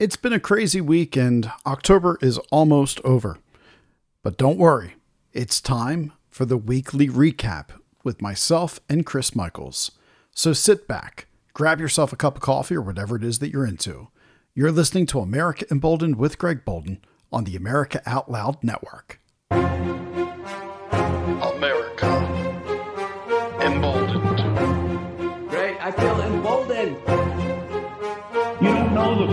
It's been a crazy week and October is almost over. But don't worry, it's time for the weekly recap with myself and Chris Michaels. So sit back, grab yourself a cup of coffee or whatever it is that you're into. You're listening to America Emboldened with Greg Boulden on the America Out Loud Network. America. Emboldened.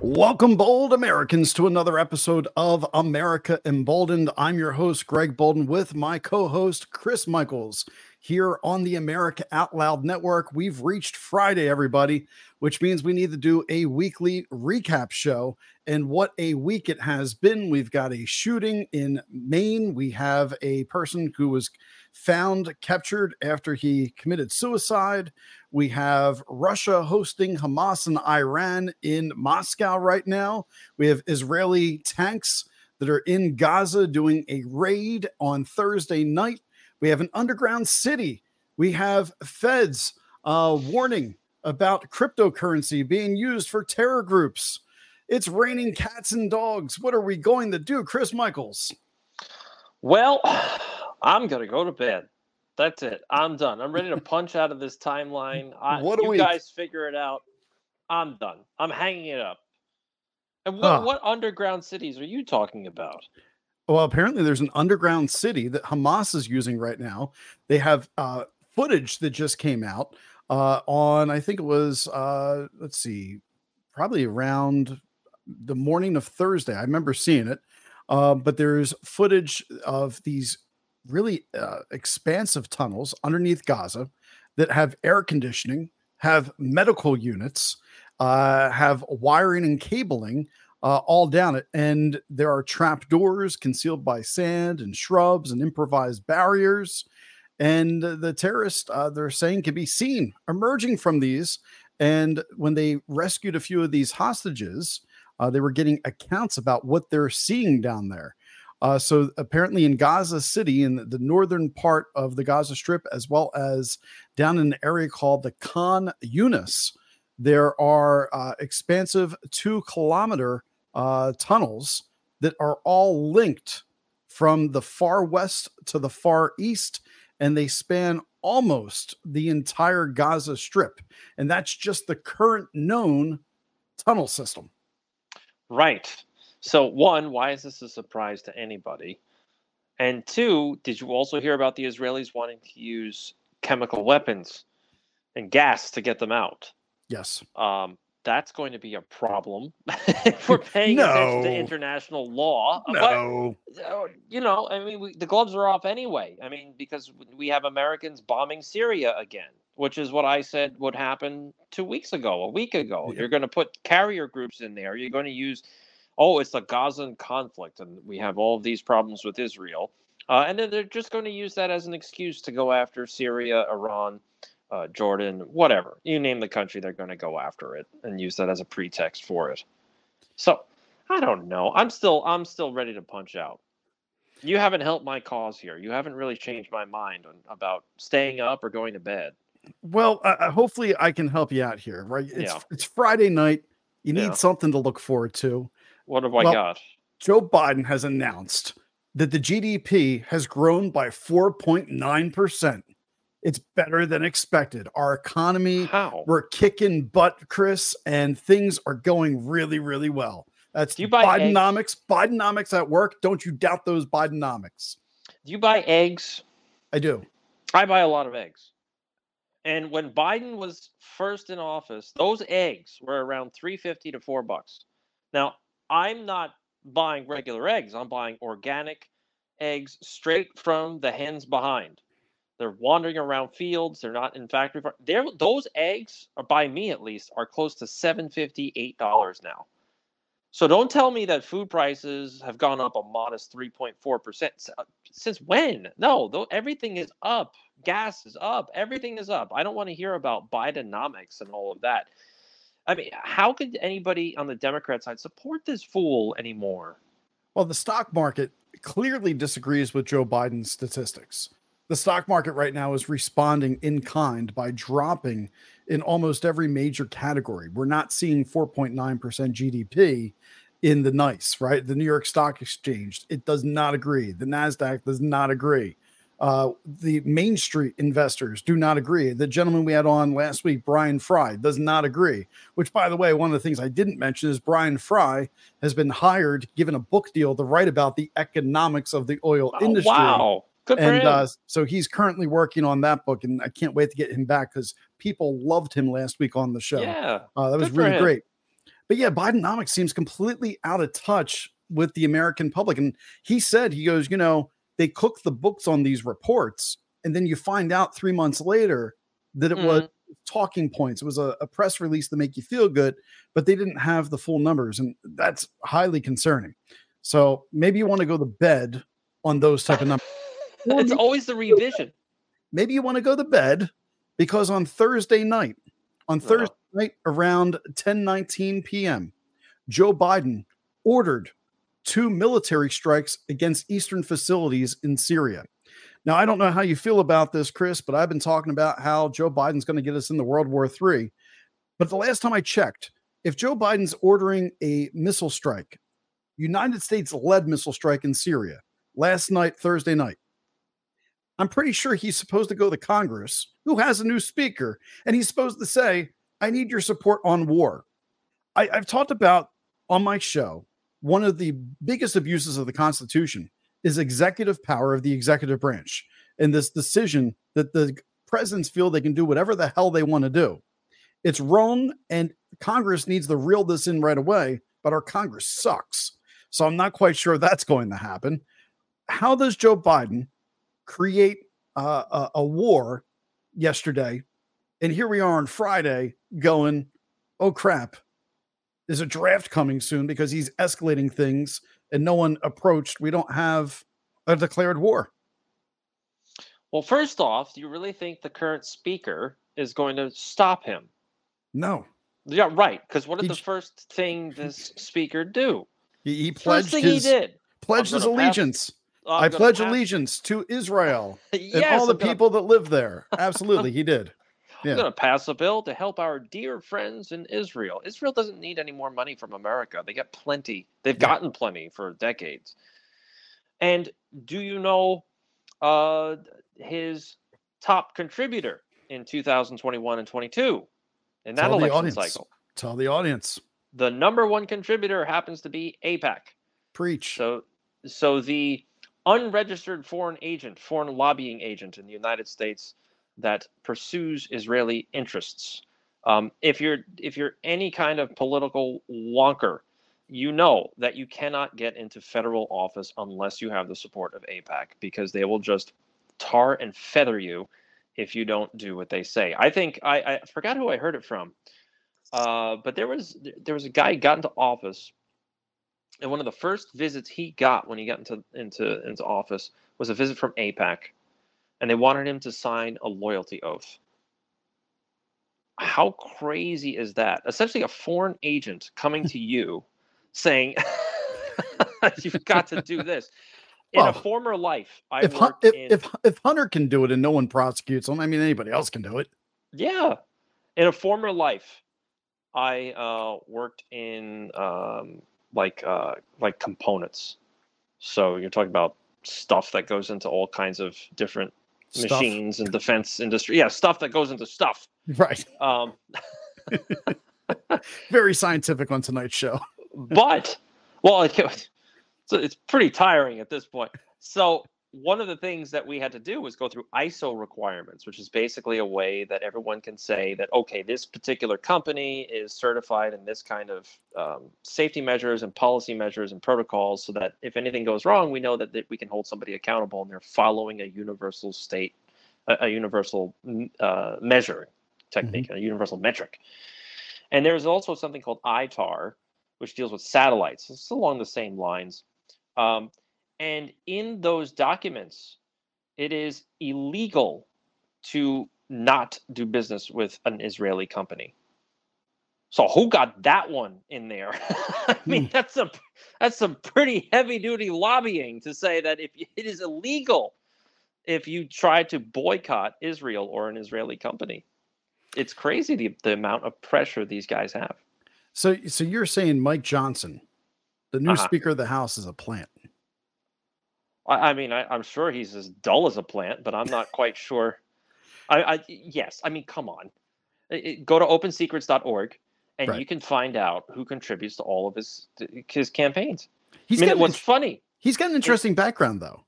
Welcome, bold Americans, to another episode of America Emboldened. I'm your host, Greg Boulden, with my co host, Chris Michaels, here on the America Out Loud Network. We've reached Friday, everybody, which means we need to do a weekly recap show. And what a week it has been. We've got a shooting in Maine. We have a person who was found captured after he committed suicide. We have Russia hosting Hamas and Iran in Moscow right now. We have Israeli tanks that are in Gaza doing a raid on Thursday night. We have an underground city. We have feds uh, warning about cryptocurrency being used for terror groups. It's raining cats and dogs. What are we going to do, Chris Michaels? Well, I'm gonna go to bed. That's it. I'm done. I'm ready to punch out of this timeline. I, What a you week. guys figure it out. I'm done. I'm hanging it up. And what, Huh. what underground cities are you talking about? Well, apparently there's an underground city that Hamas is using right now. They have uh, footage that just came out uh, on, I think it was, uh, let's see, probably around the morning of Thursday. I remember seeing it. Uh, but there's footage of these really uh, expansive tunnels underneath Gaza that have air conditioning, have medical units, uh, have wiring and cabling uh, all down it. And there are trap doors concealed by sand and shrubs and improvised barriers. And the terrorists, uh, they're saying, can be seen emerging from these. And when they rescued a few of these hostages, uh, they were getting accounts about what they're seeing down there. Uh, so apparently in Gaza City, in the, the northern part of the Gaza Strip, as well as down in an area called the Khan Yunis, there are uh, expansive two kilometer uh, tunnels that are all linked from the far west to the far east, and they span almost the entire Gaza Strip. And that's just the current known tunnel system. Right. So, one, why is this a surprise to anybody? And two, did you also hear about the Israelis wanting to use chemical weapons and gas to get them out? Yes. Um, that's going to be a problem if we're paying attention to international law. No. uh, you know, I mean, we, the gloves are off anyway. I mean, because we have Americans bombing Syria again, which is what I said would happen two weeks ago, a week ago. Yeah. You're going to put carrier groups in there. You're going to use, oh, it's the Gazan conflict, and we have all of these problems with Israel. Uh, and then they're just going to use that as an excuse to go after Syria, Iran, uh, Jordan, whatever. You name the country, they're going to go after it and use that as a pretext for it. So I don't know. I'm still I'm still ready to punch out. You haven't helped my cause here. You haven't really changed my mind on about staying up or going to bed. Well, uh, uh, hopefully I can help you out here, right? It's Yeah. it's Friday night. You need Yeah. something to look forward to. What have I Well- got? Joe Biden has announced that the GDP has grown by 4.9%. It's better than expected. Our economy, How? we're kicking butt, Chris, and things are going really, really well. That's Do you buy eggs? Bidenomics. Bidenomics at work. Don't you doubt those Bidenomics. Do you buy eggs? I do. I buy a lot of eggs. And when Biden was first in office, those eggs were around 350 to 4 bucks. Now, I'm not buying regular eggs. I'm buying organic eggs straight from the hens behind. They're wandering around fields. They're not in factory. farm. They're, those eggs, or by me at least, are close to 750 $8 now. So don't tell me that food prices have gone up a modest 3.4%. uh, Since when? No, though everything is up. Gas is up. Everything is up. I don't want to hear about Bidenomics and all of that. I mean, how could anybody on the Democrat side support this fool anymore? Well, the stock market clearly disagrees with Joe Biden's statistics. The stock market right now is responding in kind by dropping in almost every major category. We're not seeing 4.9% GDP in the nice, right? The New York Stock Exchange, it does not agree. The NASDAQ does not agree. Uh, the Main Street investors do not agree. The gentleman we had on last week, Brian Fry, does not agree. Which, by the way, one of the things I didn't mention is Brian Fry has been hired, given a book deal to write about the economics of the oil Oh, industry wow. Good and uh, so he's currently working on that book, and I can't wait to get him back because people loved him last week on the show. yeah. uh, that was really him. great. But yeah, Bidenomics seems completely out of touch with the American public, and he said he goes, you know, they cook the books on these reports, and then you find out three months later that it was Mm-hmm. talking points. It was a, a press release to make you feel good, but they didn't have the full numbers, and that's highly concerning. So maybe you want to go to bed on those type of numbers. It's always the revision. maybe you want to go to bed because on Thursday night, on Uh-huh. Thursday night around 10 19 p.m., Joe Biden ordered two military strikes against eastern facilities in Syria. Now, I don't know how you feel about this, Chris, but I've been talking about how Joe Biden's going to get us into World War III. But the last time I checked, if Joe Biden's ordering a missile strike, United States led missile strike in Syria last night, Thursday night. I'm pretty sure he's supposed to go to Congress, who has a new speaker, and he's supposed to say, I need your support on war. I, I've talked about on my show one of the biggest abuses of the Constitution is executive power of the executive branch and this decision that the presidents feel they can do whatever the hell they want to do. It's wrong, and Congress needs to reel this in right away, but our Congress sucks. So I'm not quite sure that's going to happen. How does Joe Biden create uh, a, a war yesterday? And here we are on Friday going, oh crap, there's a draft coming soon because he's escalating things and no one approached. We don't have a declared war. Well, first off, do you really think the current speaker is going to stop him? No, Yeah, right. Because what did He the first thing this speaker do? he, he First pledged thing his he did. pledged his pass- allegiance. I'm I pledge pass- allegiance to Israel and Yes, all the I'm gonna- people that live there. Absolutely, he did. I'm going to pass a bill to help our dear friends in Israel. Israel doesn't need any more money from America. They get plenty. They've Yeah. gotten plenty for decades. And do you know uh, his top contributor in 2021 and 22 in that Tell the election cycle? Tell the audience. The number one contributor happens to be AIPAC. Preach. So, so the unregistered foreign agent, foreign lobbying agent in the United States that pursues Israeli interests. Um, if you're if you're any kind of political wonker, you know that you cannot get into federal office unless you have the support of AIPAC because they will just tar and feather you if you don't do what they say. I think I, I forgot who I heard it from, uh, but there was there was a guy who got into office and one of the first visits he got when he got into into into office was a visit from AIPAC, and they wanted him to sign a loyalty oath. How crazy is that? Essentially, a foreign agent coming to you saying, "You've got to do this." In Well, a former life, I if, worked if, in if if Hunter can do it and no one prosecutes him, I mean anybody else can do it. Yeah. In a former life, I uh, worked in um, like uh, like components. So you're talking about stuff that goes into all kinds of different Stuff. machines and defense industry. Yeah, stuff that goes into stuff. Right. Um, Very scientific on tonight's show. but well, it, so it's pretty tiring at this point. So one of the things that we had to do was go through ISO requirements, which is basically a way that everyone can say that okay, this particular company is certified in this kind of um, safety measures and policy measures and protocols, so that if anything goes wrong, we know that, that we can hold somebody accountable and they're following a universal state, a, a universal uh, measuring technique, a universal metric. And there's also something called ITAR, which deals with satellites. It's along the same lines. Um, and in those documents, it is illegal to not do business with an Israeli company. So who got that one in there? I mean, Hmm. that's a that's some pretty heavy duty lobbying to say that if it is illegal if you try to boycott Israel or an Israeli company. It's crazy the, the amount of pressure these guys have. So, so you're saying Mike Johnson, the new Uh-huh. Speaker of the House, is a plant? I, I mean, I, I'm sure he's as dull as a plant, but I'm not quite sure. I, I yes, I mean, come on, I- I- go to opensecrets.org and Right. you can find out who contributes to all of his his campaigns. He's I mean, got what's int- funny? he's got an interesting background though.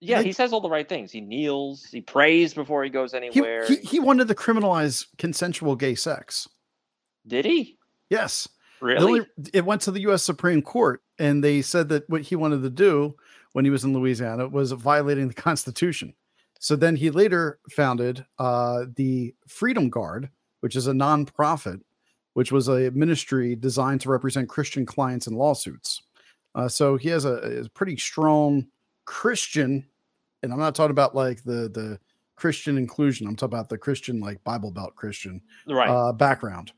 Yeah, Like- he says all the right things. He kneels, he prays before he goes anywhere. he he wanted to criminalize consensual gay sex. Did he Yes. Really? only- it went to the U.S. Supreme Court, and they said that what he wanted to do when he was in Louisiana was violating the Constitution. So then he later founded uh, the Freedom Guard, which is a nonprofit, which was a ministry designed to represent Christian clients in lawsuits. Uh, so he has a, a pretty strong Christian, and I'm not talking about like the the Christian inclusion. I'm talking about the Christian like Bible Belt Christian right. uh, background.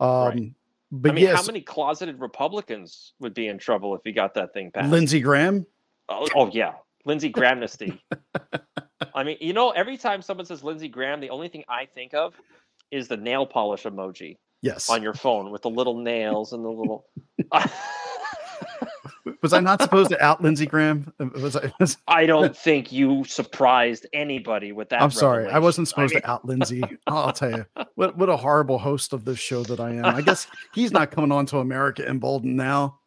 Um, Right. But I mean, yes, how many closeted Republicans would be in trouble if he got that thing passed? Lindsey Graham. Oh, oh yeah, Lindsey Grahamnesty. I mean, you know, every time someone says Lindsey Graham, the only thing I think of is the nail polish emoji Yes. on your phone with the little nails and the little. was I not supposed to out Lindsey Graham? Was I? was- I don't think you surprised anybody with that. I'm sorry. I wasn't supposed mean, to out Lindsey. I'll tell you. What what a horrible host of this show that I am. I guess he's not coming on to America Emboldened now.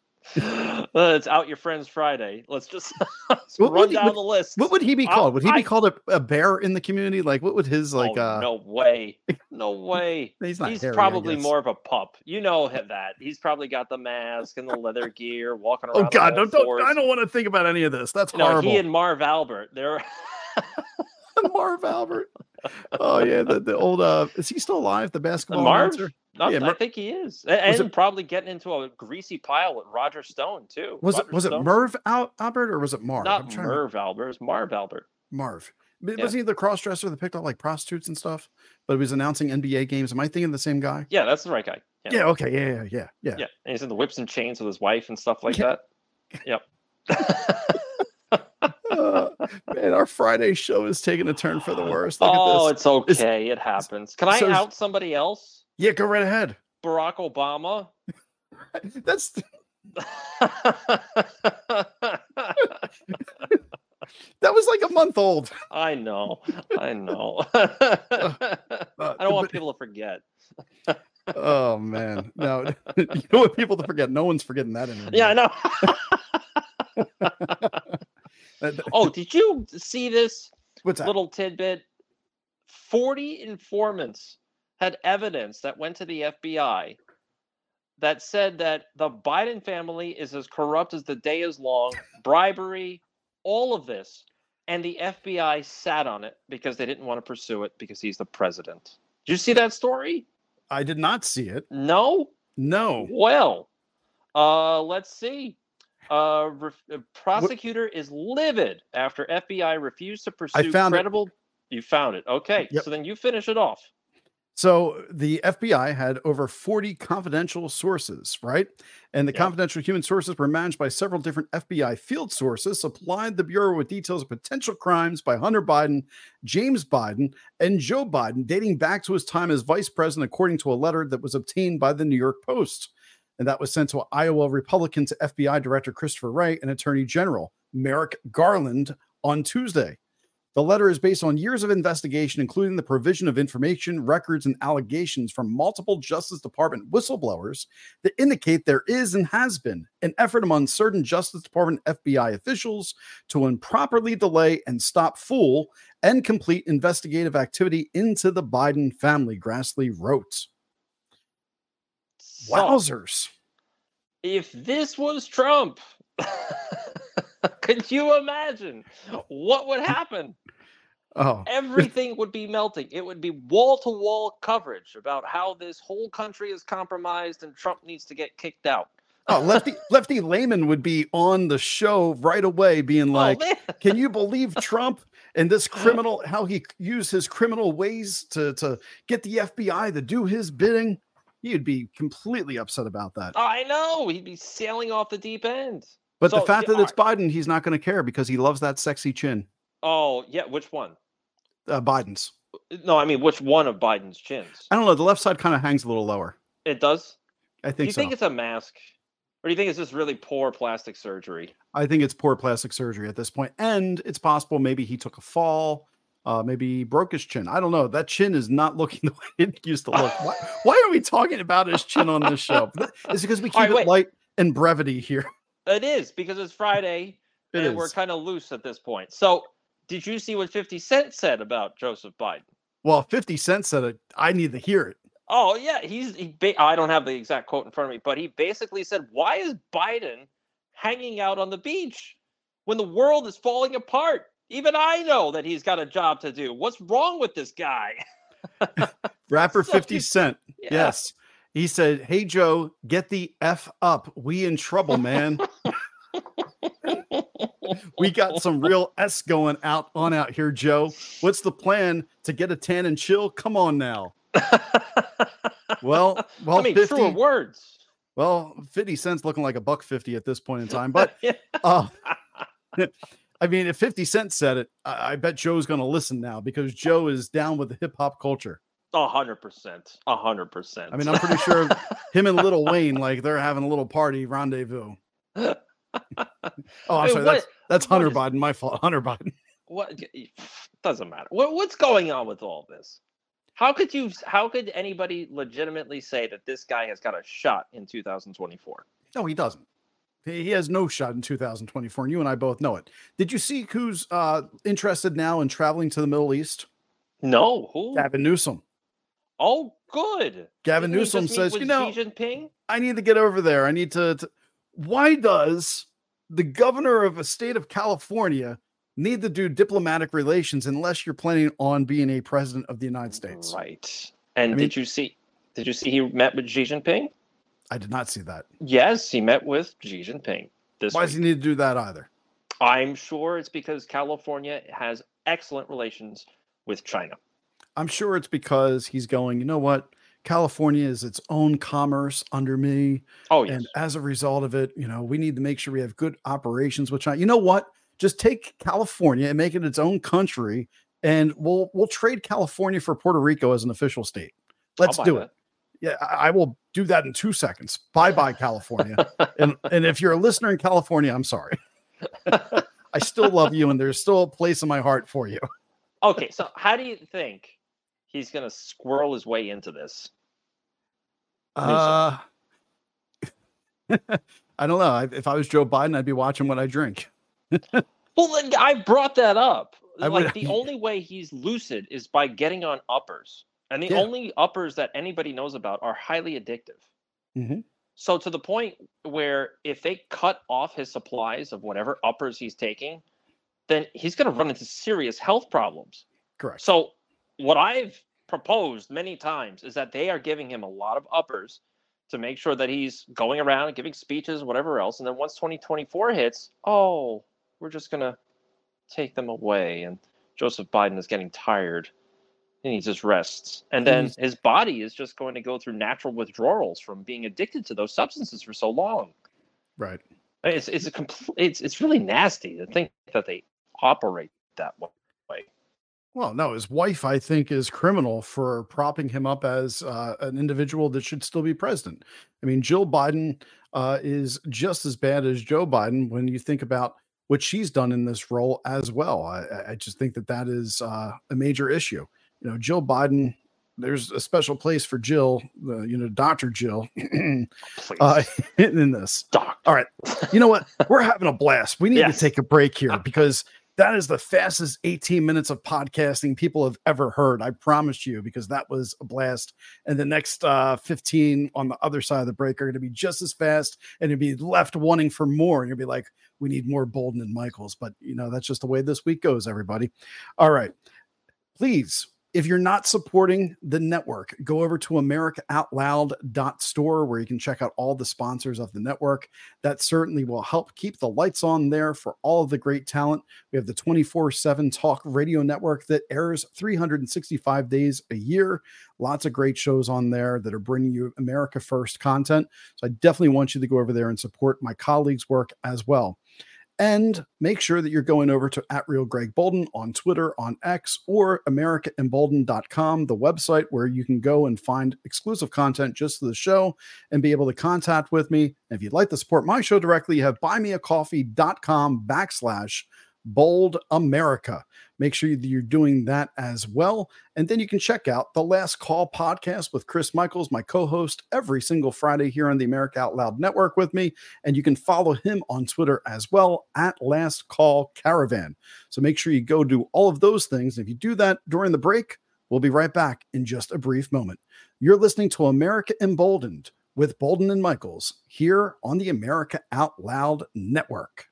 Uh, it's out your friends Friday. Let's just let's run would he- down what- the list. What would he be called? Would he be called a, a bear in the community? Like what would his like oh, uh no way, no way. he's not He's hairy, probably more of a pup. You know that. He's probably got the mask and the leather gear, walking around. Oh god, don't, don't. I don't want to think about any of this. That's You know, horrible. he and Marv Albert, they're Marv Albert. Oh yeah, the, the old uh is he still alive? The basketball Marv. I, Yeah, I think he is, and, it- probably getting into a greasy pile with Roger Stone too. Was it Roger was it Merv Al- Albert or was it Marv? Not trying to- Merv Albert. It's Marv Albert. Marv. Yeah. Wasn't he the cross dresser that picked up like prostitutes and stuff? But he was announcing NBA games. Am I thinking the same guy? Yeah, that's the right guy. Yeah, Yeah. okay. Yeah. Yeah. Yeah. Yeah. yeah. And he's in the whips and chains with his wife and stuff like that. Yep. Uh, man, our Friday show is taking a turn for the worse. Look oh, at this. it's okay. it happens. Can I so out somebody else? Yeah, go right ahead. Barack Obama. That's that was like a month old. I know. I know. Uh, I don't want but- people to forget. Oh man, no. you know what people to forget? No one's forgetting that interview. Yeah, I know. Oh, did you see this what's that? little tidbit? 40 informants had evidence that went to the FBI that said that the Biden family is as corrupt as the day is long, bribery, all of this. And the FBI sat on it because they didn't want to pursue it because he's the president. Did you see that story? I did not see it. No? No. Well, uh, let's see. Uh, ref- uh, prosecutor is livid after FBI refused to pursue found it. credible. You found it. Okay. Yep. So then you finish it off. So the FBI had over 40 confidential sources, right? And the Yeah. confidential human sources were managed by several different FBI field sources, supplied the Bureau with details of potential crimes by Hunter Biden, James Biden, and Joe Biden, dating back to his time as vice president, according to a letter that was obtained by the New York Post. And that was sent to Iowa Republican to FBI Director Christopher Wray and Attorney General Merrick Garland on Tuesday. The letter is based on years of investigation, including the provision of information, records, and allegations from multiple Justice Department whistleblowers that indicate there is and has been an effort among certain Justice Department FBI officials to improperly delay and stop full and complete investigative activity into the Biden family, Grassley wrote. So, Wowzers. if this was Trump, could you imagine what would happen? Oh, Everything would be melting. It would be wall to wall coverage about how this whole country is compromised and Trump needs to get kicked out. Oh, Lefty Lefty Layman would be on the show right away, being oh, like, oh, "Can you believe Trump and this criminal? How he used his criminal ways to to get the FBI to do his bidding?" He'd be completely upset about that. I know he'd be sailing off the deep end. But the fact yeah, that it's Biden, he's not going to care because he loves that sexy chin. Oh yeah, which one? Uh, Biden's. No, I mean which one of Biden's chins? I don't know. The left side kind of hangs a little lower. It does. I think. So. Do you so. think it's a mask, or do you think it's just really poor plastic surgery? I think it's poor plastic surgery at this point, and it's possible maybe he took a fall. Uh, maybe he broke his chin. I don't know. That chin is not looking the way it used to look. Why, why are we talking about his chin on this show? It's because we keep right, it light and brevity here. It is because it's Friday It and we're kind of loose at this point. So, did you see what 50 Cent said about Joseph Biden? Well, 50 Cent said it. I need to hear it. Oh yeah, he's he. Ba- I don't have the exact quote in front of me, but he basically said, "Why is Biden hanging out on the beach when the world is falling apart? Even I know that he's got a job to do. What's wrong with this guy?" Rapper So 50 Cent. Yeah. Yes. He said, Hey, Joe, get the F up. We in trouble, man. we got some real S going out on out here, Joe. What's the plan to get a tan and chill? Come on now. Well, well, I mean, 50, truer words. well, 50 cents looking like a buck 50 at this point in time. But uh, I mean, if 50 Cent said it, I, I bet Joe's going to listen now because Joe is down with the hip hop culture. A hundred percent. A hundred percent. I mean, I'm pretty sure him and Lil Wayne, like they're having a little party rendezvous. Oh, I'm I mean, sorry. what- That's that's Hunter is- Biden. My fault. Hunter Biden. what doesn't matter. What, what's going on with all this? How could you? How could anybody legitimately say that this guy has got a shot in 2024? No, he doesn't. He he has no shot in 2024, and you and I both know it. Did you see who's uh, interested now in traveling to the Middle East? No. Who? Gavin Newsom. Oh, good. Gavin Didn't Newsom says, you know, Xi Jinping. I need to get over there. I need to, to. Why does the governor of a state of California need to do diplomatic relations unless you're planning on being a president of the United States? Right. And I mean- did you see? Did you see he met with Xi Jinping? I did not see that. Yes, he met with Xi Jinping this Why week. does he need to do that either? I'm sure it's because California has excellent relations with China. I'm sure it's because he's going, you know what? California is its own commerce under me. Oh yes. And as a result of it, you know, we need to make sure we have good operations with China. You know what? Just take California and make it its own country, and we'll we'll trade California for Puerto Rico as an official state. Let's do that. it. Yeah, I I will do that in two seconds. Bye bye, California. and and if you're a listener in California, I'm sorry. I still love you, and there's still a place in my heart for you. Okay, so how do you think he's going to squirrel his way into this? Uh, I don't know. I- If I was Joe Biden, I'd be watching what I drink. Well, then I brought that up. I would- like the only way he's lucid is by getting on uppers, and the Yeah. only uppers that anybody knows about are highly addictive. Mhm. So to the point where if they cut off his supplies of whatever uppers he's taking, then he's going to run into serious health problems. Correct. So what I've proposed many times is that they are giving him a lot of uppers to make sure that he's going around and giving speeches, whatever else. And then once 2024 hits, oh, we're just gonna take them away. And Joseph Biden is getting tired. And he needs his rests. And then his body is just going to go through natural withdrawals from being addicted to those substances for so long. Right. It's it's a complete it's it's really nasty to think that they operate that way. Well, no, his wife, I think, is criminal for propping him up as uh, an individual that should still be president. I mean, Jill Biden uh, is just as bad as Joe Biden when you think about what she's done in this role as well. I, I- just think that that is uh, a major issue. You know, Jill Biden, there's a special place for Jill, uh, you know, Dr. Jill Please. uh, in this. Doc. All right. You know what? We're having a blast. We need Yes. to take a break here because that is the fastest 18 minutes of podcasting people have ever heard. I promise you, because that was a blast. And the next uh, 15 on the other side of the break are going to be just as fast and you'll be left wanting for more. And you'll be like, we need more Boulden and Michaels. But, you know, that's just the way this week goes, everybody. All right. Please if you're not supporting the network, go over to americaoutloud.store where you can check out all the sponsors of the network. That certainly will help keep the lights on there for all of the great talent. We have the 24 7 talk radio network that airs 365 days a year. Lots of great shows on there that are bringing you America First content. So I definitely want you to go over there and support my colleagues' work as well. And make sure that you're going over to at real Greg Boulden on Twitter, on X, or AmericaEmbolden.com, the website where you can go and find exclusive content just to the show and be able to contact with me. And if you'd like to support my show directly, you have buymeacoffee.com backslash bold America. Make sure you're doing that as well. And then you can check out the Last Call podcast with Chris Michaels, my co host, every single Friday here on the America Out Loud Network with me. And you can follow him on Twitter as well at Last Call Caravan. So make sure you go do all of those things. If you do that during the break, we'll be right back in just a brief moment. You're listening to America Emboldened with Boulden and Michaels here on the America Out Loud Network.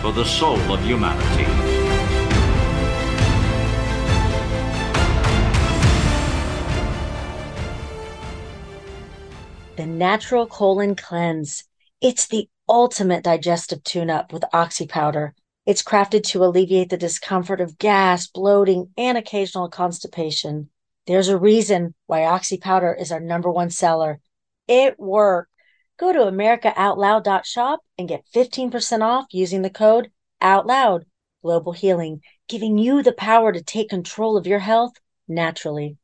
for the soul of humanity. The Natural Colon Cleanse. It's the ultimate digestive tune up with Oxy Powder. It's crafted to alleviate the discomfort of gas, bloating, and occasional constipation. There's a reason why Oxy Powder is our number one seller. It works. Go to americaoutloud.shop and get 15% off using the code OUTLOUD Global Healing, giving you the power to take control of your health naturally.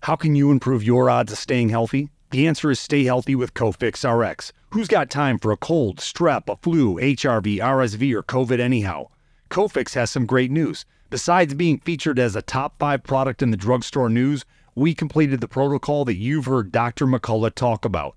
How can you improve your odds of staying healthy? The answer is stay healthy with Cofix RX. Who's got time for a cold, strep, a flu, HRV, RSV, or COVID anyhow? Cofix has some great news. Besides being featured as a top five product in the drugstore news, we completed the protocol that you've heard Dr. McCullough talk about.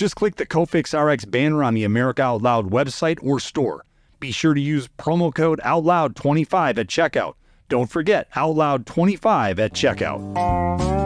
Just click the Cofix RX banner on the America Out Loud website or store. Be sure to use promo code OUTLOUD25 at checkout. Don't forget OUTLOUD25 at checkout.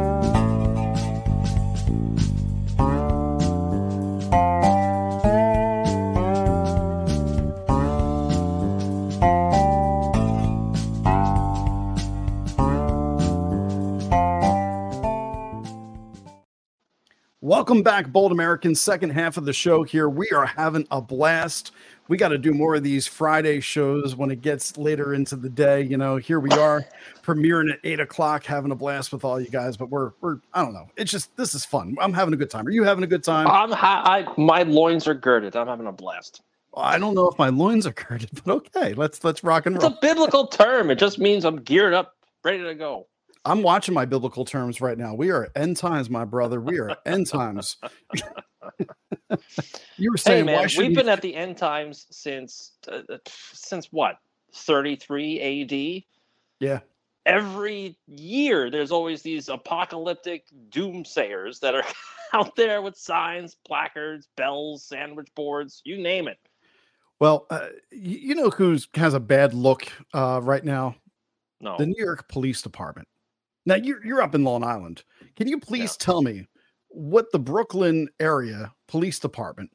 Welcome back, Bold Americans. Second half of the show here. We are having a blast. We got to do more of these Friday shows when it gets later into the day. You know, here we are premiering at eight o'clock, having a blast with all you guys. But we're we're I don't know. It's just this is fun. I'm having a good time. Are you having a good time? I'm ha- I, my loins are girded. I'm having a blast. I don't know if my loins are girded, but okay. Let's let's rock and roll. It's a biblical term. It just means I'm geared up, ready to go. I'm watching my biblical terms right now. We are end times, my brother. We are end times. you were saying, hey man, we've we... been at the end times since uh, uh since what 33 AD. Yeah. Every year, there's always these apocalyptic doomsayers that are out there with signs, placards, bells, sandwich boards, you name it. Well, uh, you, know who has a bad look uh, right now? No. The New York Police Department. Now you're you're up in Long Island. Can you please yeah. tell me what the Brooklyn area police department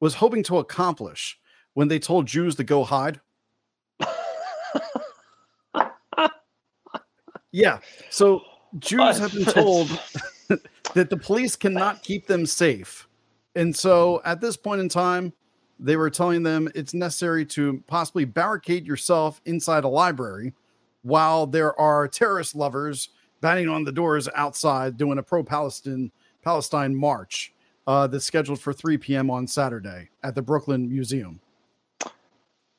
was hoping to accomplish when they told Jews to go hide? yeah. So Jews have been told that the police cannot keep them safe. And so at this point in time, they were telling them it's necessary to possibly barricade yourself inside a library while there are terrorist lovers banging on the doors outside doing a pro-Palestine Palestine march uh, that's scheduled for 3 p.m. on Saturday at the Brooklyn Museum.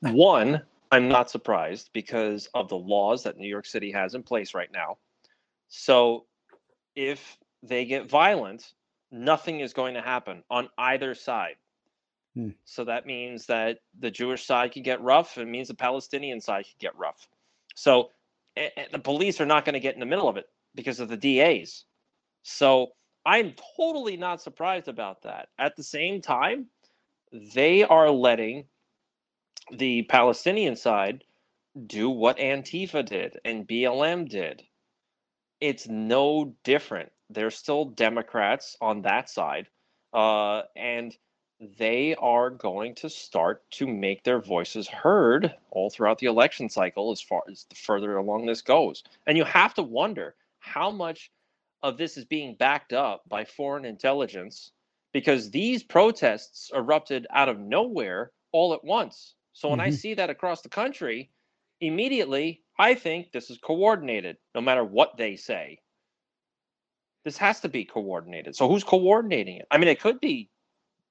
One, I'm not surprised because of the laws that New York City has in place right now. So if they get violent, nothing is going to happen on either side. Hmm. So that means that the Jewish side could get rough. It means the Palestinian side could get rough. So the police are not going to get in the middle of it because of the DAs. So I'm totally not surprised about that. At the same time, they are letting the Palestinian side do what Antifa did and BLM did. It's no different. They're still Democrats on that side. Uh, and they are going to start to make their voices heard all throughout the election cycle as far as the further along this goes. And you have to wonder how much of this is being backed up by foreign intelligence because these protests erupted out of nowhere all at once. So when I Mhm. see that across the country, immediately I think this is coordinated, no matter what they say. This has to be coordinated. So who's coordinating it? I mean, it could be,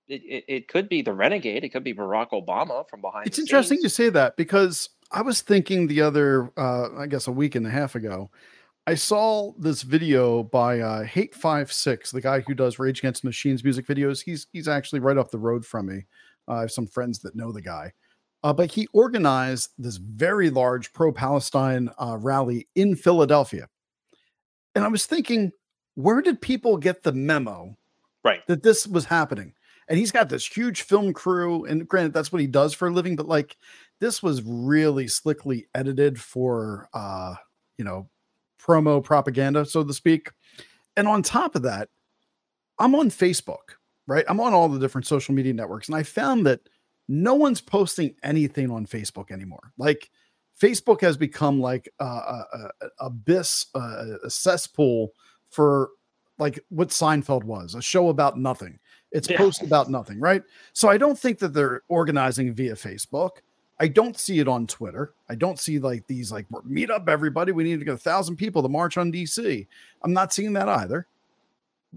it, it, could be the renegade. It could be Barack Obama from behind. It's interesting you scenes. say that because I was thinking the other, uh, I guess, a week and a half ago, I saw this video by uh, Hate Five Six, the guy who does Rage Against Machines music videos. He's he's actually right up the road from me. Uh, I have some friends that know the guy, uh, but he organized this very large pro-Palestine uh, rally in Philadelphia, and I was thinking, where did people get the memo Right. that this was happening? And he's got this huge film crew, and granted, that's what he does for a living, but like this was really slickly edited for uh, you know, promo propaganda, so to speak. And on top of that, I'm on Facebook, right? I'm on all the different social media networks, and I found that no one's posting anything on Facebook anymore. Like Facebook has become like a, a, a abyss, a, a cesspool for like what Seinfeld was, a show about nothing. It's Yeah. post about nothing, right? So I don't think that they're organizing via Facebook. I don't see it on Twitter. I don't see like these like meet up everybody. We need to get a thousand people to march on DC. I'm not seeing that either.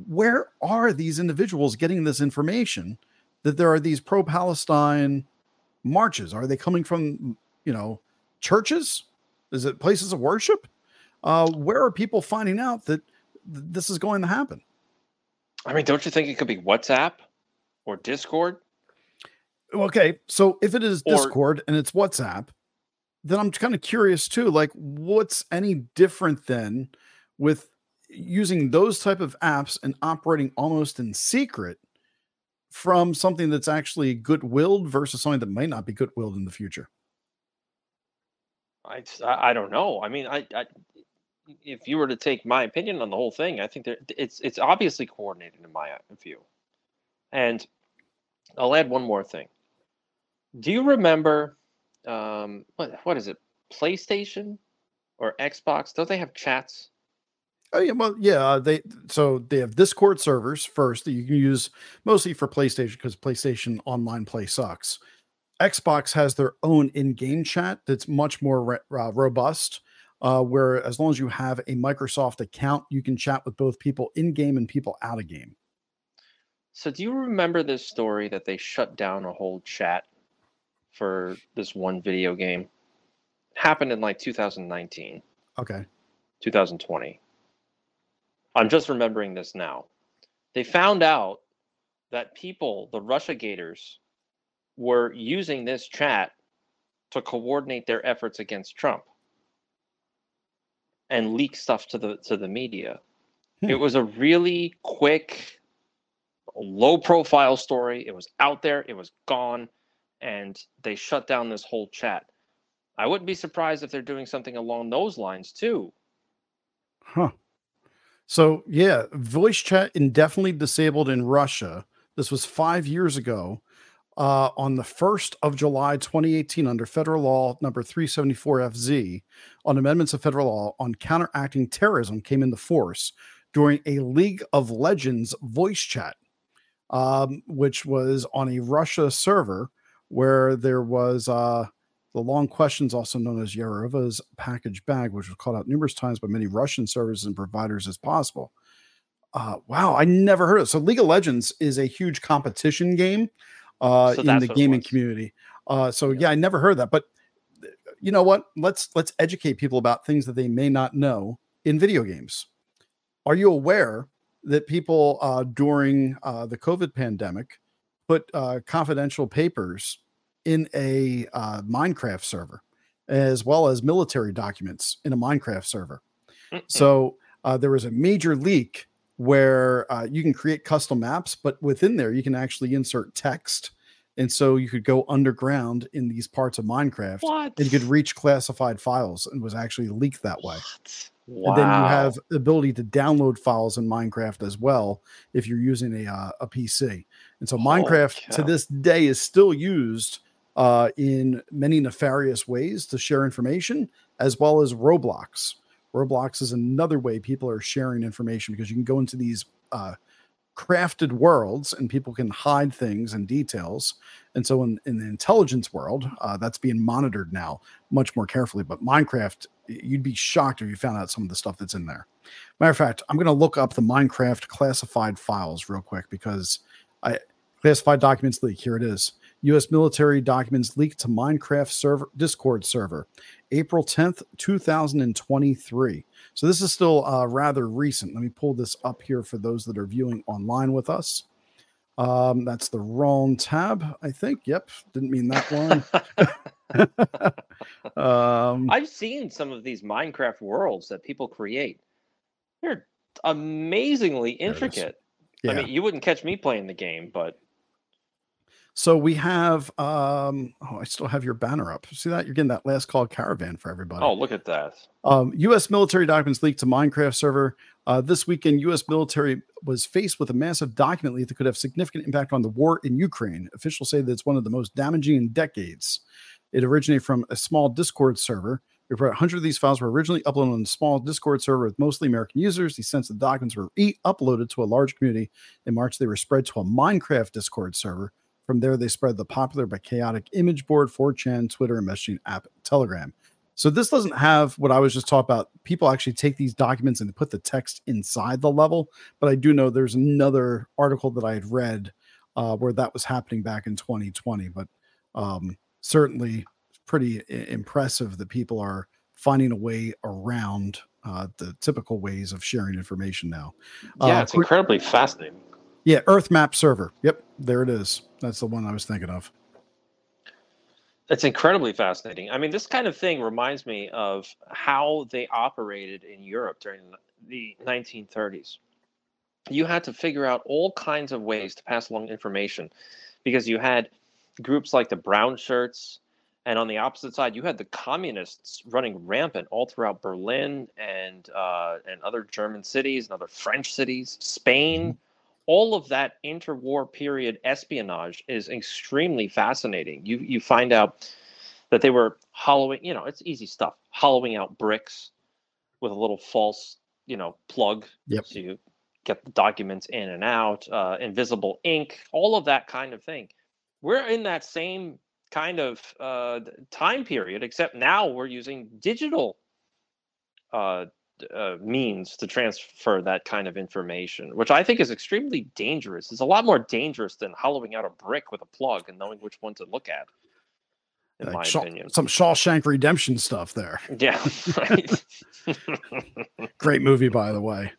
Where are these individuals getting this information that there are these pro-Palestine marches? Are they coming from you know churches? Is it places of worship? Uh, where are people finding out that th- this is going to happen? I mean, don't you think it could be WhatsApp or Discord? Okay, so if it is Or- Discord and it's WhatsApp, then I'm kind of curious too. Like, what's any different then with using those type of apps and operating almost in secret from something that's actually good-willed versus something that might not be good-willed in the future? I, I I don't know. I mean, I, I if you were to take my opinion on the whole thing, I think that it's it's obviously coordinated in my view. And I'll add one more thing. Do you remember um, what what is it? PlayStation or Xbox? Don't they have chats? Oh yeah, well, yeah. uh, They so they have Discord servers first that you can use mostly for PlayStation because PlayStation Online Play sucks. Xbox has their own in-game chat that's much more re- uh, robust. Uh, where as long as you have a Microsoft account, you can chat with both people in game and people out of game. So do you remember this story that they shut down a whole chat for this one video game? happened in like 2019. Okay. 2020. I'm just remembering this now. They found out that people, the Russia Gators, were using this chat to coordinate their efforts against Trump and leak stuff to the to the media. Hmm. It was a really quick, low profile story. It was out there, it was gone, and they shut down this whole chat. I wouldn't be surprised if they're doing something along those lines too. Huh. So yeah, voice chat indefinitely disabled in Russia. This was five years ago. Uh, on the 1st of July 2018, under federal law number 374FZ, on amendments of federal law on counteracting terrorism came into force during a League of Legends voice chat, um, which was on a Russia server where there was uh, The long questions, also known as Yarova's package bag, which was called out numerous times by many Russian services and providers as possible. Uh, wow, I never heard of it. So League of Legends is a huge competition game uh, So in the gaming community. Uh, so yeah, I never heard that. But uh, you know what? Let's let's educate people about things that they may not know in video games. Are you aware that people uh, during uh, the COVID pandemic put uh, confidential papers in a uh, Minecraft server, as well as military documents in a Minecraft server? Mm-mm. So uh, there was a major leak where uh, you can create custom maps, but within there you can actually insert text, and so you could go underground in these parts of Minecraft, what? and you could reach classified files, and was actually leaked that way. Wow. And then you have the ability to download files in Minecraft as well if you're using a uh, a PC. And so Minecraft to this day is still used uh, in many nefarious ways to share information, as well as Roblox. Roblox is another way people are sharing information because you can go into these uh, crafted worlds and people can hide things and details. And so in, in the intelligence world, uh, that's being monitored now much more carefully. But Minecraft, you'd be shocked if you found out some of the stuff that's in there. Matter of fact, I'm going to look up the Minecraft classified files real quick because I classified documents leak. Here it is. U.S. military documents leaked to Minecraft server Discord server, April 10th, 2023. So this is still uh, rather recent. Let me pull this up here for those that are viewing online with us. Um, that's the wrong tab, I think. Yep, didn't mean that one. um, I've seen some of these Minecraft worlds that people create. They're amazingly There it is. intricate. yeah. I mean, you wouldn't catch me playing the game, but So we have um oh I still have your banner up. See that? You're getting that last call caravan for everybody. oh, look at that. Um, U.S. military documents leaked to Minecraft server. Uh, this weekend, U.S. military was faced with a massive document leak that could have significant impact on the war in Ukraine. Officials say that it's one of the most damaging in decades. It originated from a small Discord server. Report 100 of these files were originally uploaded on a small Discord server with mostly American users. These sensitive documents were re-uploaded to a large community. In March, they were spread to a Minecraft Discord server. From there, they spread the popular but chaotic image board, 4chan, Twitter, and messaging app Telegram. So this doesn't have what I was just talking about. People actually take these documents and put the text inside the level. But I do know there's another article that I had read uh, where that was happening back in 2020. But um, certainly pretty impressive that people are finding a way around uh, the typical ways of sharing information now. Yeah, Uh, it's incredibly fascinating. Yeah, Earth Map server. Yep, there it is. That's the one I was thinking of. It's incredibly fascinating. I mean, this kind of thing reminds me of how they operated in Europe during the 1930s. You had to figure out all kinds of ways to pass along information because you had groups like the brown shirts, and on the opposite side, you had the communists running rampant all throughout Berlin and uh, and other German cities and other French cities, Spain. All of that interwar period espionage is extremely fascinating. You you find out that they were hollowing, you know, it's easy stuff, hollowing out bricks with a little false, you know, plug. Yep. So you get the documents in and out, uh, invisible ink, all of that kind of thing. We're in that same kind of uh, time period, except now we're using digital uh, uh, means to transfer that kind of information, which I think is extremely dangerous. It's a lot more dangerous than hollowing out a brick with a plug and knowing which one to look at, in Like my Shaw- opinion. some Shawshank Redemption stuff there. Yeah, right. Great movie, by the way.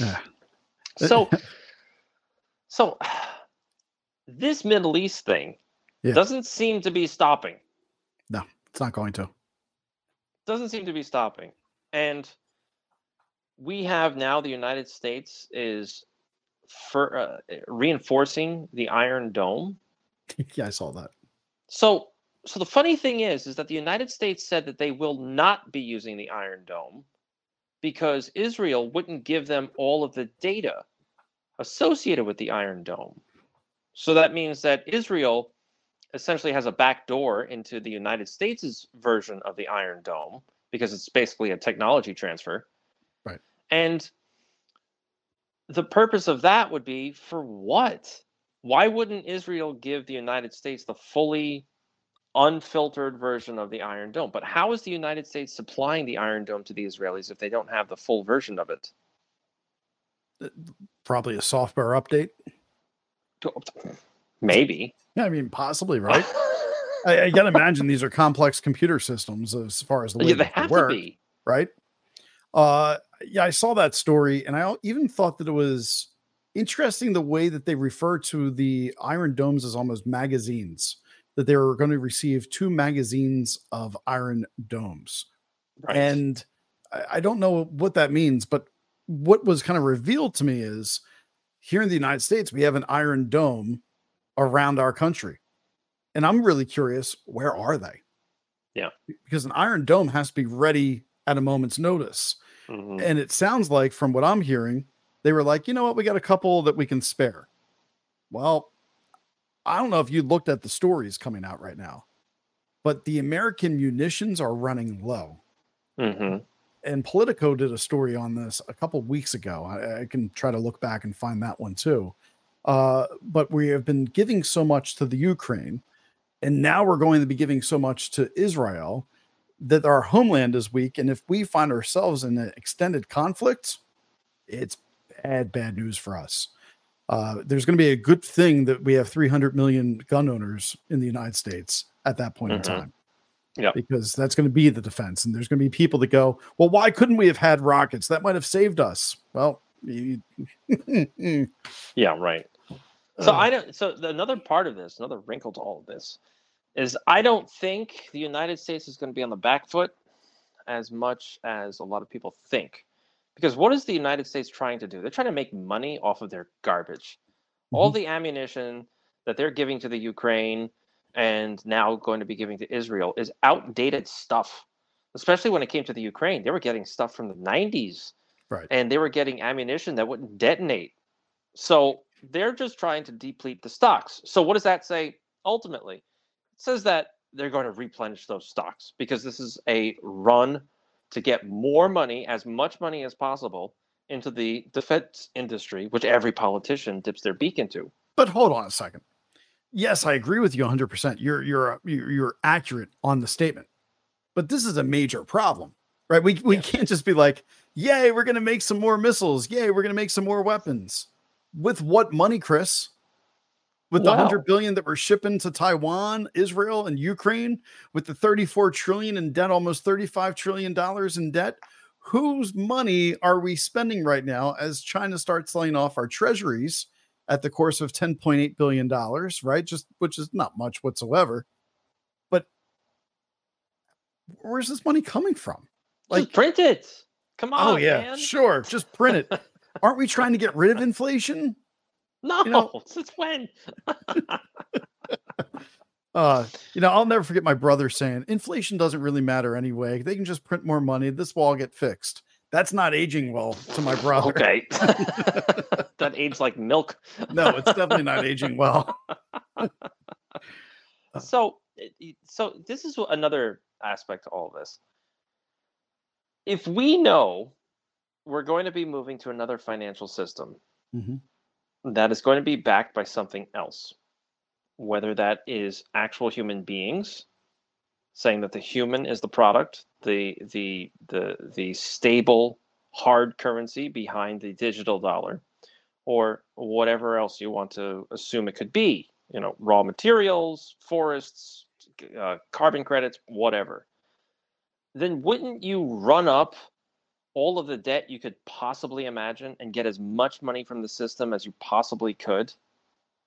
Yeah. so, so this Middle East thing Yeah. doesn't seem to be stopping. No, it's not going to. doesn't seem to be stopping. And we have now the United States is for uh, reinforcing the Iron Dome. yeah, I saw that. So so the funny thing is is that the United States said that they will not be using the Iron Dome because Israel wouldn't give them all of the data associated with the Iron Dome. So that means that Israel essentially has a back door into the United States' version of the Iron Dome because it's basically a technology transfer. Right. And the purpose of that would be for what? Why wouldn't Israel give the United States the fully unfiltered version of the Iron Dome. But how is the United States supplying the Iron Dome to the Israelis if they don't have the full version of it? Uh, probably a software update. Maybe. Yeah, I mean, possibly, right? I, I gotta imagine these are complex computer systems as far as the way yeah, they that have work, to be. right? Uh, yeah, I saw that story, and I even thought that it was interesting the way that they refer to the Iron Domes as almost magazines. That they were going to receive two magazines of Iron Domes, Right. and I, I don't know what that means, but what was kind of revealed to me is here in the United States, we have an Iron Dome around our country. And I'm really curious, where are they? Yeah. Because an Iron Dome has to be ready at a moment's notice. Mhm. And it sounds like, from what I'm hearing, they were like, you know what, we got a couple that we can spare. Well, I don't know if you looked at the stories coming out right now, but the American munitions are running low Mhm. and Politico did a story on this a couple weeks ago. I, I can try to look back and find that one too. Uh, but we have been giving so much to the Ukraine, and now we're going to be giving so much to Israel that our homeland is weak. And if we find ourselves in an extended conflict, it's bad, bad news for us. Uh, there's going to be a good thing that we have 300 million gun owners in the United States at that point Mhm. in time Yep. because that's going to be the defense. And there's going to be people that go, well, why couldn't we have had rockets? That might have saved us. Well, you, Yeah, right. So I don't. So the, another part of this, another wrinkle to all of this, is I don't think the United States is going to be on the back foot as much as a lot of people think. Because what is the United States trying to do? They're trying to make money off of their garbage. All mm-hmm. the ammunition that they're giving to the Ukraine and now going to be giving to Israel is outdated stuff. Especially when it came to the Ukraine, they were getting stuff from the 90s right. and they were getting ammunition that wouldn't detonate. So they're just trying to deplete the stocks. So what does that say ultimately? It says that they're going to replenish those stocks because this is a run to get more money, as much money as possible, into the defense industry, which every politician dips their beak into. But hold on a second. Yes, I agree with you 100%. You're you're you're, you're accurate on the statement. But this is a major problem. Right? We we Yeah. can't just be like, "Yay, we're going to make some more missiles. Yay, we're going to make some more weapons." With what money, Chris? With the 100 billion that we're shipping to Taiwan, Israel, and Ukraine, with the 34 trillion in debt, almost 35 trillion dollars in debt, whose money are we spending right now as China starts selling off our treasuries at the course of 10.8 billion dollars, right? Just which is not much whatsoever. But where's this money coming from? Like Like- print it. Come oh, on, oh yeah, man. sure, just print it. Aren't we trying to get rid of inflation? No, You know- since when? Uh, you know, I'll never forget my brother saying inflation doesn't really matter anyway. They can just print more money. This will all get fixed. That's not aging well to my brother. Okay. that aged like milk. No, it's definitely not aging well. so so this is another aspect to all of this if we know we're going to be moving to another financial system Mhm. that is going to be backed by something else whether that is actual human beings saying that the human is the product the the the the stable hard currency behind the digital dollar or whatever else you want to assume it could be you know raw materials forests uh, carbon credits whatever then wouldn't you run up all of the debt you could possibly imagine and get as much money from the system as you possibly could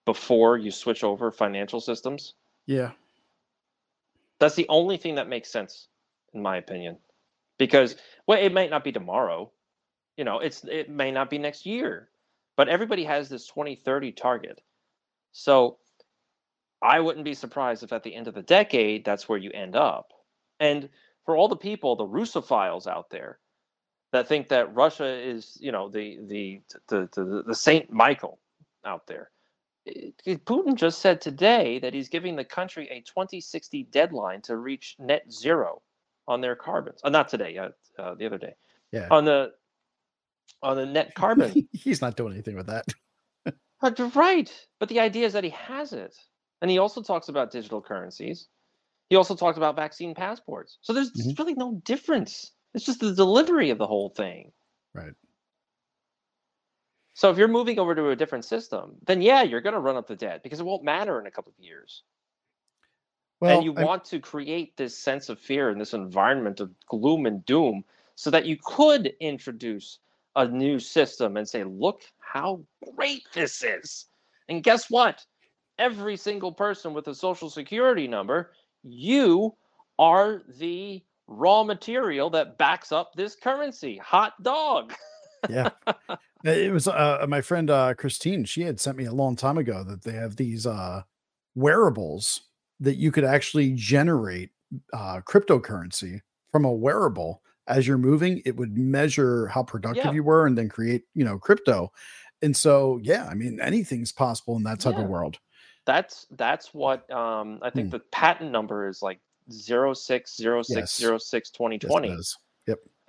before you switch over financial systems? Yeah. that's the only thing that makes sense in my opinion. Because well it might not be tomorrow. You know it's it may not be next year. But everybody has this 2030 target. So i wouldn't be surprised if at the end of the decade that's where you end up. And for all the people the russophiles out there that think that russia is you know the the the the, the saint michael out there it- it- Putin just said today that he's giving the country a 2060 deadline to reach net zero on their carbons. Uh, not today, uh, uh, the other day. Yeah. On the on the net carbon. He's not doing anything with that. But right. But the idea is that he has it. And he also talks about digital currencies. He also talked about vaccine passports. So there's Mhm. really no difference. It's just the delivery of the whole thing. Right. So if you're moving over to a different system, then yeah, you're going to run up the debt because it won't matter in a couple of years. Well, and you I- want to create this sense of fear and this environment of gloom and doom so that you could introduce a new system and say, look how great this is. And guess what? Every single person with a social security number, you are the raw material that backs up this currency. Hot dog. yeah it was uh my friend uh christine she had sent me a long time ago that they have these uh wearables that you could actually generate uh cryptocurrency from a wearable as you're moving it would measure how productive Yeah. you were and then create you know crypto and so yeah i mean anything's possible in that type Yeah. of world That's that's what um I think Hmm. the patent number is like 060606 Yes. Yes, 2020. is.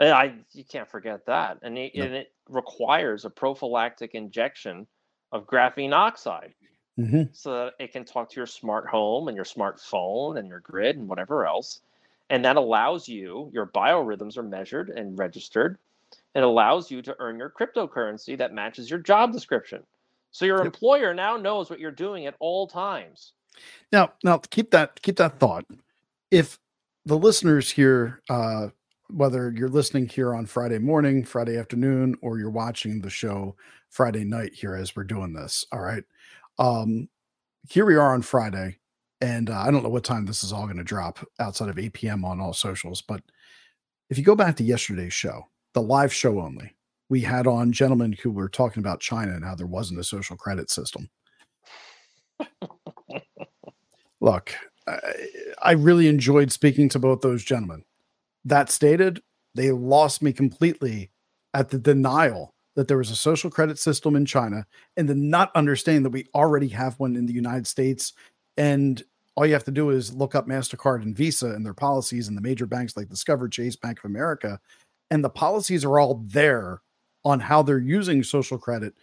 And I you can't forget that. And it, Yep. and it requires a prophylactic injection of graphene oxide Mhm. so that it can talk to your smart home and your smartphone and your grid and whatever else. And that allows you, your biorhythms are measured and registered. It allows you to earn your cryptocurrency that matches your job description. So your Yep. employer now knows what you're doing at all times. Now, now keep that keep that thought. If the listeners here, uh, whether you're listening here on Friday morning, Friday afternoon, or you're watching the show Friday night here as we're doing this, all right. Um, here we are on Friday, and uh, I don't know what time this is all going to drop outside of 8 p.m. on all socials, but if you go back to yesterday's show, the live show only, we had on gentlemen who were talking about China and how there wasn't a social credit system. Look, I, really enjoyed speaking to both those gentlemen. That stated, they lost me completely at the denial that there was a social credit system in China and the not understanding that we already have one in the United States. And all you have to do is look up MasterCard and Visa and their policies and the major banks like Discover, Chase, Bank of America. And the policies are all there on how they're using social credit,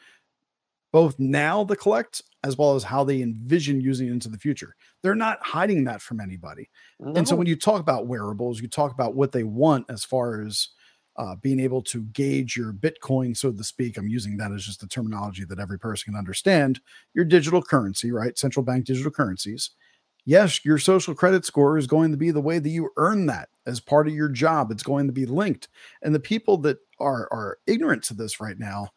both now the collect as well as how they envision using it into the future. They're not hiding that from anybody. And so when you talk about wearables, you talk about what they want as far as uh, being able to gauge your Bitcoin, so to speak. I'm using that as just the terminology that every person can understand. Your digital currency, right? Central bank digital currencies. Yes, your social credit score is going to be the way that you earn that as part of your job. It's going to be linked. And the people that are are ignorant to this right now,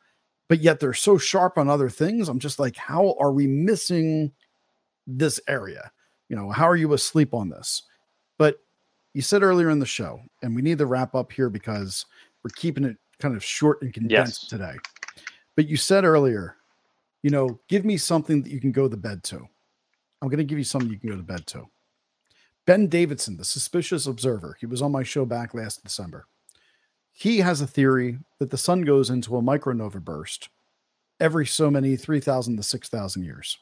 but yet they're so sharp on other things, I'm just like, how are we missing this area? You know, how are you asleep on this? But you said earlier in the show, and we need to wrap up here because we're keeping it kind of short and condensed Yes. today. But you said earlier, you know, give me something that you can go to bed to. I'm going to give you something you can go to bed to. Ben Davidson, the suspicious observer, he was on my show back last December. He has a theory that the sun goes into a micronova burst every so many 3,000 to 6,000 years.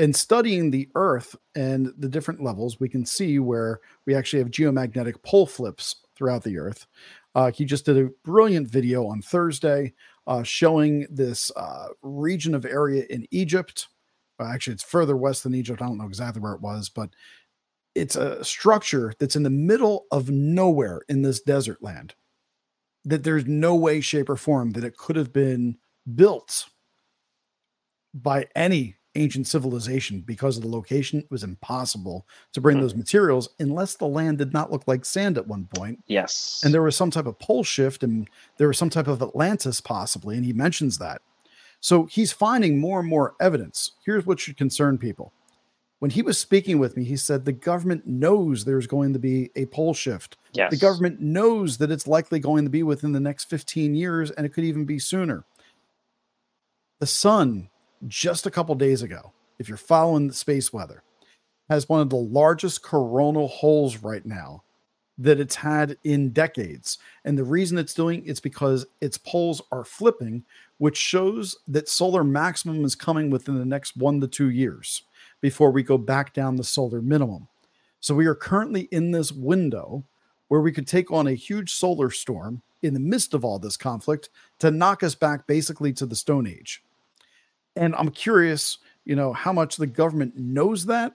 In studying the Earth and the different levels, we can see where we actually have geomagnetic pole flips throughout the Earth. Uh, he just did a brilliant video on Thursday uh, showing this uh, region of area in Egypt. Uh, actually, it's further west than Egypt. I don't know exactly where it was, but it's a structure that's in the middle of nowhere in this desert land. That there's no way, shape, or form that it could have been built by any ancient civilization because of the location. It was impossible to bring those mm-hmm. materials unless the land did not look like sand at one point yes. and there was some type of pole shift and there was some type of Atlantis possibly, and he mentions that. So he's finding more and more evidence. Here's what should concern people. When he was speaking with me, he said the government knows there's going to be a pole shift. yes. The government knows that it's likely going to be within the next 15 years, and it could even be sooner. The sun, just a couple days ago, if you're following the space weather, has one of the largest coronal holes right now that it's had in decades. And the reason it's doing it's because its poles are flipping, which shows that solar maximum is coming within the next one to two years before we go back down the solar minimum. So we are currently in this window where we could take on a huge solar storm in the midst of all this conflict to knock us back basically to the Stone Age. And I'm curious, you know, how much the government knows that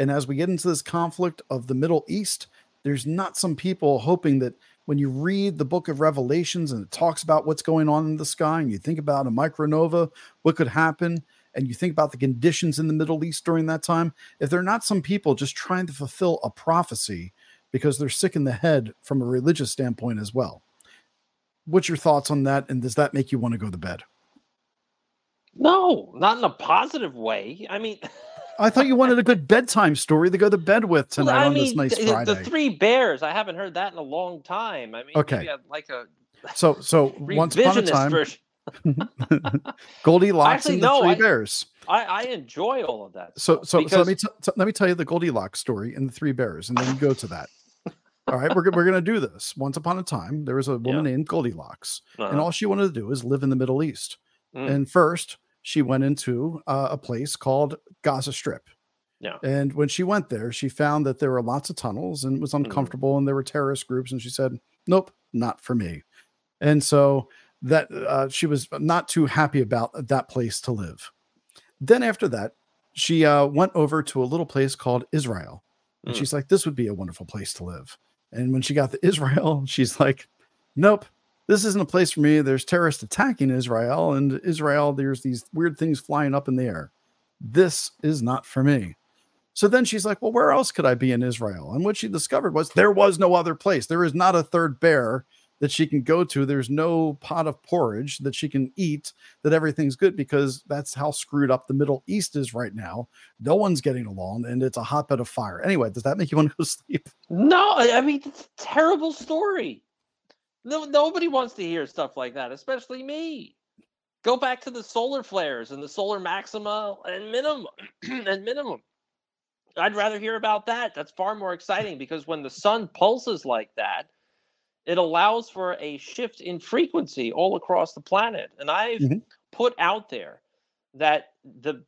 And as we get into this conflict of the Middle East, there's not some people hoping that when you read the book of Revelations and it talks about what's going on in the sky, and you think about a micronova, what could happen, and you think about the conditions in the Middle East during that time, if they're not some people just trying to fulfill a prophecy because they're sick in the head from a religious standpoint as well. What's your thoughts on that? And does that make you want to go to bed? No, not in a positive way. I mean, I thought you wanted a good bedtime story to go to bed with well, tonight I on mean, this nice the, Friday. the Three Bears. I haven't heard that in a long time. I mean, Okay. like a so, so once upon a time, version. Goldilocks Actually, and the no, Three I- Bears. I, I enjoy all of that. So, so, so let me because- t- t- let me tell you the Goldilocks story and the Three Bears, and then you go to that. All right, we're we're gonna do this. Once upon a time, there was a woman named Goldilocks, and Uh-huh. all she wanted to do is live in the Middle East. Mm. And first, she went into uh, a place called Gaza Strip. Yeah. And when she went there, she found that there were lots of tunnels and it was Mm-hmm. uncomfortable, and there were terrorist groups. And she said, "Nope, not for me." And so that uh, she was not too happy about that place to live. Then after that, she uh, went over to a little place called Israel, and Mm. she's like, "This would be a wonderful place to live." And when she got to Israel, she's like, "Nope, this isn't a place for me. There's terrorists attacking Israel, and Israel, there's these weird things flying up in the air. This is not for me." So then she's like, "Well, where else could I be in Israel?" And what she discovered was there was no other place. There is not a third bear that she can go to. There's no pot of porridge that she can eat. That everything's good because that's how screwed up the Middle East is right now. No one's getting along, and it's a hotbed of fire. Anyway, does that make you want to go sleep? No, I mean it's a terrible story. No, nobody wants to hear stuff like that, especially me. Go back to the solar flares and the solar maxima and minimum and minimum. I'd rather hear about that. That's far more exciting because when the sun pulses like that, it allows for a shift in frequency all across the planet. And I've Mhm. put out there that the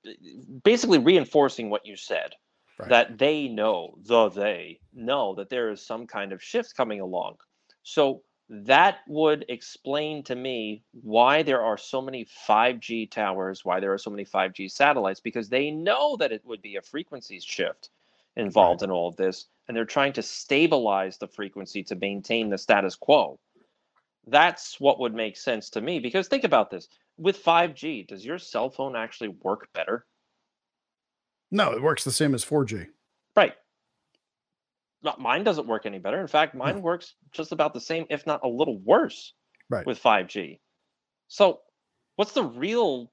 basically reinforcing what you said Right. that they know, the they know that there is some kind of shift coming along. So that would explain to me why there are so many 5G towers, why there are so many 5G satellites, because they know that it would be a frequency shift involved in all of this, and they're trying to stabilize the frequency to maintain the status quo. That's what would make sense to me. Because think about this with 5G, does your cell phone actually work better? No, it works the same as 4G. Right. Not mine doesn't work any better. In fact, mine works just about the same, if not a little worse, Right. with 5G. So, what's the real?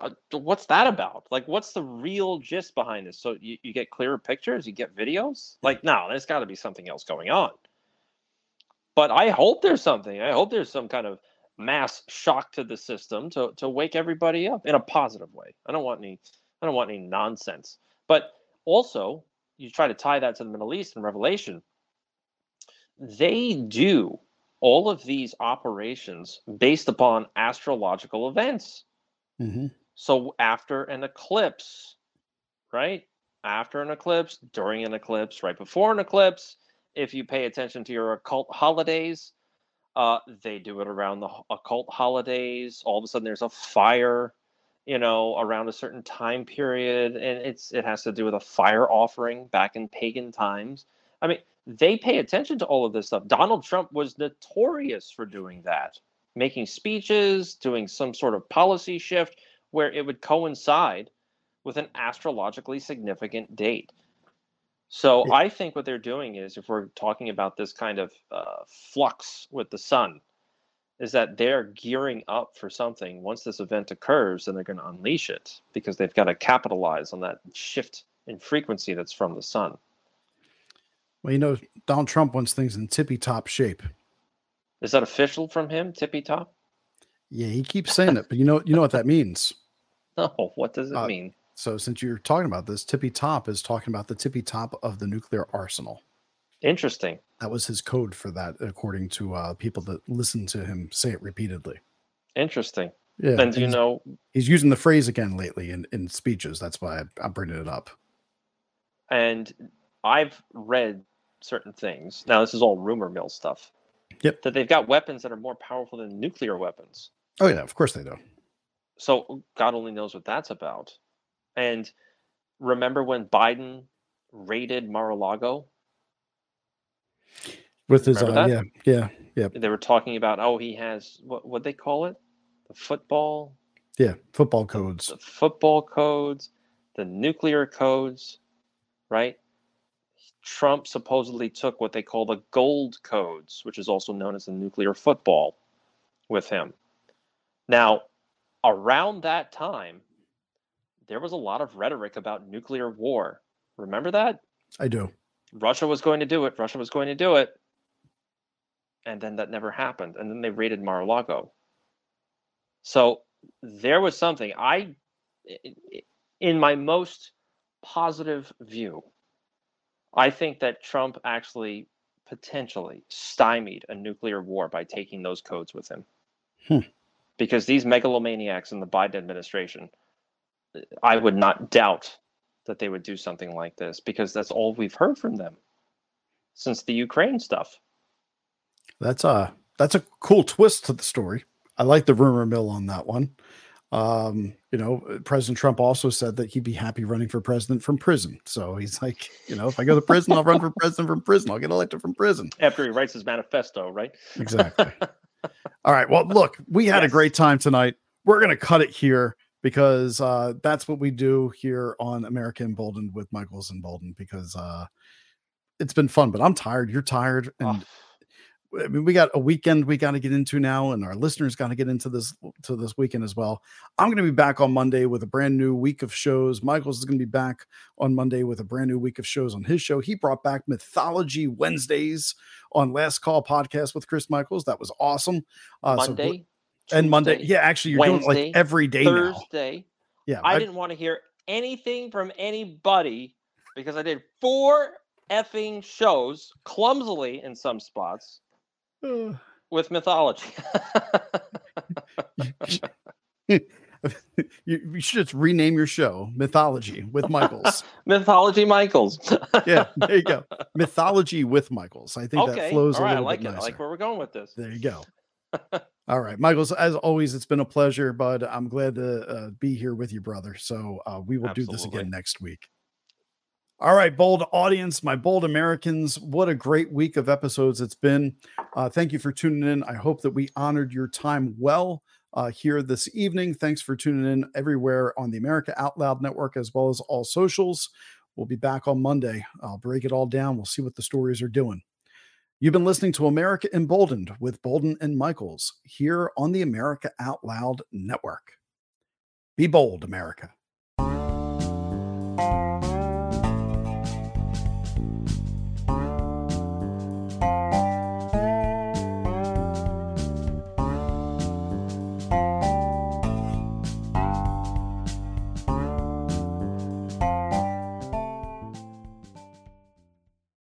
Uh, What's that about? Like, what's the real gist behind this? So you, you get clearer pictures, you get videos. Like, no, there's got to be something else going on. But I hope there's something. I hope there's some kind of mass shock to the system to to wake everybody up in a positive way. I don't want any. I don't want any nonsense. But also, you try to tie that to the Middle East and Revelation. They do all of these operations based upon astrological events. Mhm. So after an eclipse, right? After an eclipse, during an eclipse, right before an eclipse, if you pay attention to your occult holidays, uh, they do it around the occult holidays. All of a sudden, there's a fire, you know, around a certain time period, and it's it has to do with a fire offering back in pagan times. I mean, they pay attention to all of this stuff. Donald Trump was notorious for doing that, making speeches, doing some sort of policy shift where it would coincide with an astrologically significant date. So Yeah. I think what they're doing is, if we're talking about this kind of uh, flux with the sun, is that they're gearing up for something. Once this event occurs, then they're going to unleash it because they've got to capitalize on that shift in frequency that's from the sun. Well, you know, Donald Trump wants things in tippy top shape. Is that official from him, tippy top? Yeah, he keeps saying it, but you know, you know what that means. No, what does it Uh, mean? So, since you're talking about this, tippy top is talking about the tippy top of the nuclear arsenal. Interesting. That was his code for that, according to uh, people that listen to him say it repeatedly. Interesting. Yeah, and do you know he's using the phrase again lately in, in speeches. That's why I'm bringing it up. and I've read certain things. Now, this is all rumor mill stuff. Yep. That they've got weapons that are more powerful than nuclear weapons. Oh yeah, of course they do. So God only knows what that's about. And remember when Biden raided Mar-a-Lago? With his, uh, yeah, yeah, yeah, They were talking about, oh, he has what what they call it, the football, yeah. Football codes. the football codes, the nuclear codes, right? Trump supposedly took what they call the gold codes, which is also known as the nuclear football, with him. Now, around that time, there was a lot of rhetoric about nuclear war. Remember that? I do. Russia was going to do it. Russia was going to do it. And then that never happened. And then they raided Mar a Lago. So there was something. I, in my most positive view, I think that Trump actually potentially stymied a nuclear war by taking those codes with him. Hmm. Because these megalomaniacs in the Biden administration, I would not doubt that they would do something like this because that's all we've heard from them since the Ukraine stuff. That's a that's a cool twist to the story. I like the rumor mill on that one. Um, you know, President Trump also said that he'd be happy running for president from prison. So he's like, you know, if I go to prison, I'll run for president from prison. I'll get elected from prison. After he writes his manifesto, right? Exactly. All right. Well, look, we had a great time tonight. We're going to cut it here because uh, that's what we do here on America Emboldened with Michaels and Boulden because uh, it's been fun, but I'm tired. You're tired. And Oh, I mean, we got a weekend we got to get into now, and our listeners got to get into this to this weekend as well. I'm going to be back on Monday with a brand new week of shows. Michael's is going to be back on Monday with a brand new week of shows on his show. He brought back Mythology Wednesdays on Last Call podcast with Chris Michaels. That was awesome. Uh, so Monday and Monday, yeah, actually, you're doing it like every day now. Yeah, I I- didn't want to hear anything from anybody because I did four effing shows clumsily in some spots with mythology. you, should just rename your show Mythology with Michaels. mythology Michaels. yeah, there you go. Mythology with Michaels. I think that flows All a right. I little like bit it. I like where we're going with this. There you go. All right, Michaels. As always, it's been a pleasure, bud. I'm glad to uh, be here with you, brother. So uh, we will do this again next week. All right, bold audience, my bold Americans. What a great week of episodes it's been. Uh, thank you for tuning in. I hope that we honored your time well uh, here this evening. Thanks for tuning in everywhere on the America Out Loud Network as well as all socials. We'll be back on Monday. I'll break it all down. We'll see what the stories are doing. You've been listening to America Emboldened with Boulden and Michaels here on the America Out Loud Network. Be bold, America.